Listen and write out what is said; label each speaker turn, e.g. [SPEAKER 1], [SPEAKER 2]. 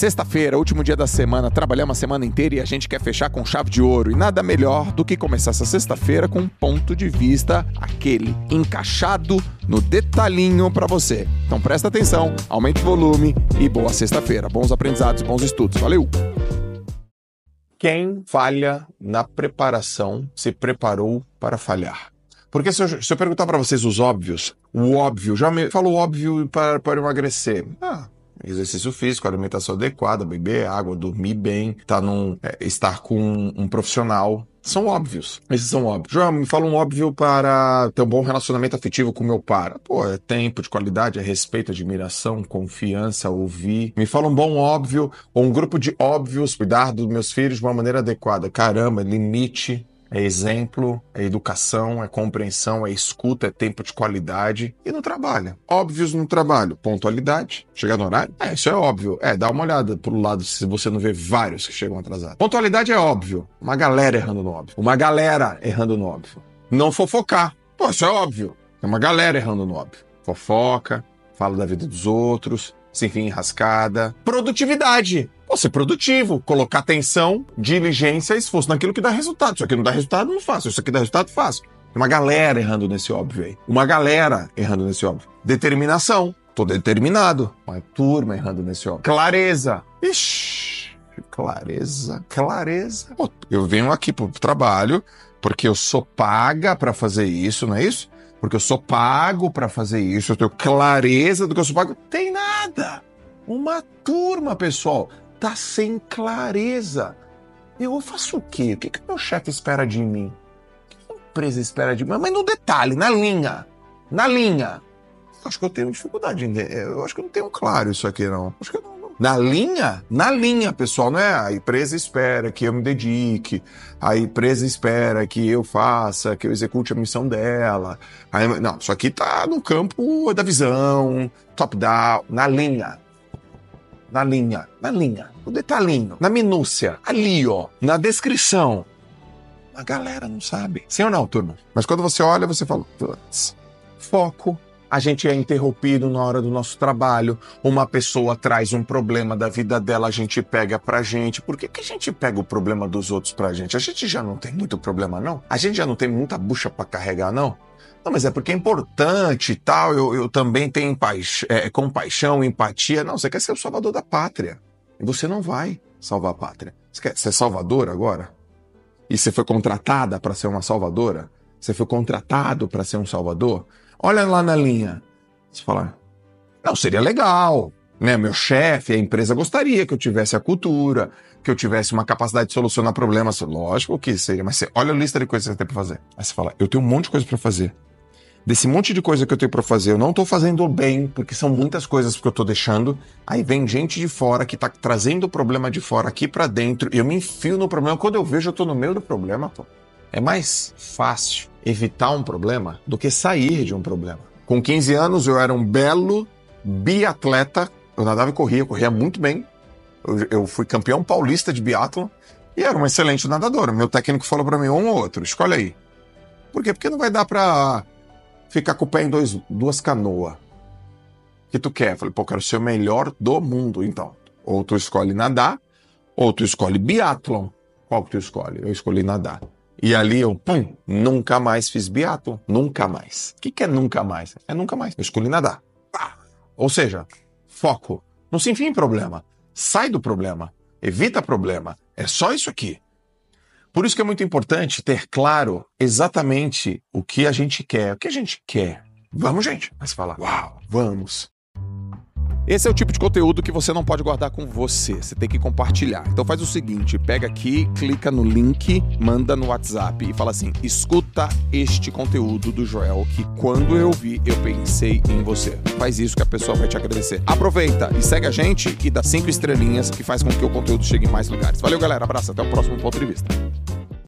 [SPEAKER 1] Sexta-feira, último dia da semana, trabalhamos a semana inteira e a gente quer fechar com chave de ouro. E nada melhor do que começar essa sexta-feira com um ponto de vista aquele encaixado no detalhinho para você. Então presta atenção, aumente o volume e boa sexta-feira. Bons aprendizados, bons estudos. Valeu!
[SPEAKER 2] Quem falha na preparação se preparou para falhar. Porque se eu, se eu perguntar para vocês os óbvios, o óbvio, já me falou óbvio para, para emagrecer. Ah, exercício físico, alimentação adequada, beber água, dormir bem, tá num, é, estar com um, um, profissional. São óbvios. Esses são óbvios. João, me fala um óbvio para ter um bom relacionamento afetivo com meu pai. Pô, é tempo de qualidade, é respeito, admiração, confiança, ouvir. Me fala um bom óbvio ou um grupo de óbvios, cuidar dos meus filhos de uma maneira adequada. Caramba, limite, é exemplo, é educação, é compreensão, é escuta, é tempo de qualidade. E no trabalho. Óbvios no trabalho. Pontualidade. Chegar no horário? É, isso é óbvio. É, dá uma olhada pro lado se você não vê vários que chegam atrasados. Pontualidade é óbvio. Uma galera errando no óbvio. Uma galera errando no óbvio. Não fofocar. Pô, isso é óbvio. É uma galera errando no óbvio. Fofoca, fala da vida dos outros, se enfim, enrascada. Produtividade. Pô, ser produtivo, colocar atenção, diligência esforço naquilo que dá resultado. Isso aqui não dá resultado, não faço. Isso aqui dá resultado, faço. Tem uma galera errando nesse óbvio aí. Uma galera errando nesse óbvio. Determinação. Tô determinado. Uma turma errando nesse óbvio. Clareza. Ixi, clareza, clareza. Pô, eu venho aqui pro trabalho porque eu sou paga para fazer isso, não é isso? Porque eu sou pago para fazer isso, eu tenho clareza do que eu sou pago. Tem nada. Uma turma, pessoal tá sem clareza. Eu faço o quê? O que, que meu chefe espera de mim? O que a empresa espera de mim? Mas no detalhe, na linha. Na linha. Acho que eu tenho dificuldade. Eu acho que eu não tenho claro isso aqui, não. Acho que eu não. Na linha? Na linha, pessoal, não é? A empresa espera que eu me dedique, a empresa espera que eu faça, que eu execute a missão dela. Aí, não, isso aqui tá no campo da visão, top-down, na linha na linha, na linha, no detalhinho, na minúcia, ali, ó, na descrição. A galera não sabe. Sim ou não, turma? Mas quando você olha, você fala, putz, foco. A gente é interrompido na hora do nosso trabalho. Uma pessoa traz um problema da vida dela, a gente pega pra gente. Por que, que a gente pega o problema dos outros pra gente? A gente já não tem muito problema, não? A gente já não tem muita bucha para carregar, não? Não, mas é porque é importante e tal, eu, eu também tenho é, compaixão, empatia. Não, você quer ser o salvador da pátria. E você não vai salvar a pátria. Você quer ser salvador agora? E você foi contratada para ser uma salvadora? Você foi contratado para ser um salvador? Olha lá na linha. Você fala, não, seria legal. Né? Meu chefe, a empresa gostaria que eu tivesse a cultura, que eu tivesse uma capacidade de solucionar problemas. Lógico que seria, mas você olha a lista de coisas que você tem para fazer. Aí você fala, eu tenho um monte de coisa para fazer desse monte de coisa que eu tenho para fazer, eu não tô fazendo bem, porque são muitas coisas que eu tô deixando. Aí vem gente de fora que tá trazendo o problema de fora aqui para dentro, e eu me enfio no problema. Quando eu vejo, eu tô no meio do problema, pô. É mais fácil evitar um problema do que sair de um problema. Com 15 anos, eu era um belo biatleta. Eu nadava e corria, corria muito bem. Eu, eu fui campeão paulista de biatlon e era um excelente nadador. Meu técnico falou para mim, um ou outro, escolhe aí. Por quê? Porque não vai dar pra ficar com o pé em dois, duas canoas. O que tu quer? falei, pô, quero ser o melhor do mundo, então. Ou tu escolhe nadar, ou tu escolhe biatlon. Qual que tu escolhe? Eu escolhi nadar. E ali eu, pum, nunca mais fiz biatlon. Nunca mais. O que, que é nunca mais? É nunca mais. Eu escolhi nadar. Pá. Ou seja, foco. Não se enfia em problema. Sai do problema. Evita problema. É só isso aqui. Por isso que é muito importante ter claro exatamente o que a gente quer. O que a gente quer? Vamos, gente. Mas fala, uau, vamos.
[SPEAKER 1] Esse é o tipo de conteúdo que você não pode guardar com você, você tem que compartilhar. Então faz o seguinte, pega aqui, clica no link, manda no WhatsApp e fala assim: "Escuta este conteúdo do Joel que quando eu vi, eu pensei em você". Faz isso que a pessoa vai te agradecer. Aproveita e segue a gente e dá cinco estrelinhas que faz com que o conteúdo chegue em mais lugares. Valeu, galera. Abraço, até o próximo ponto de vista.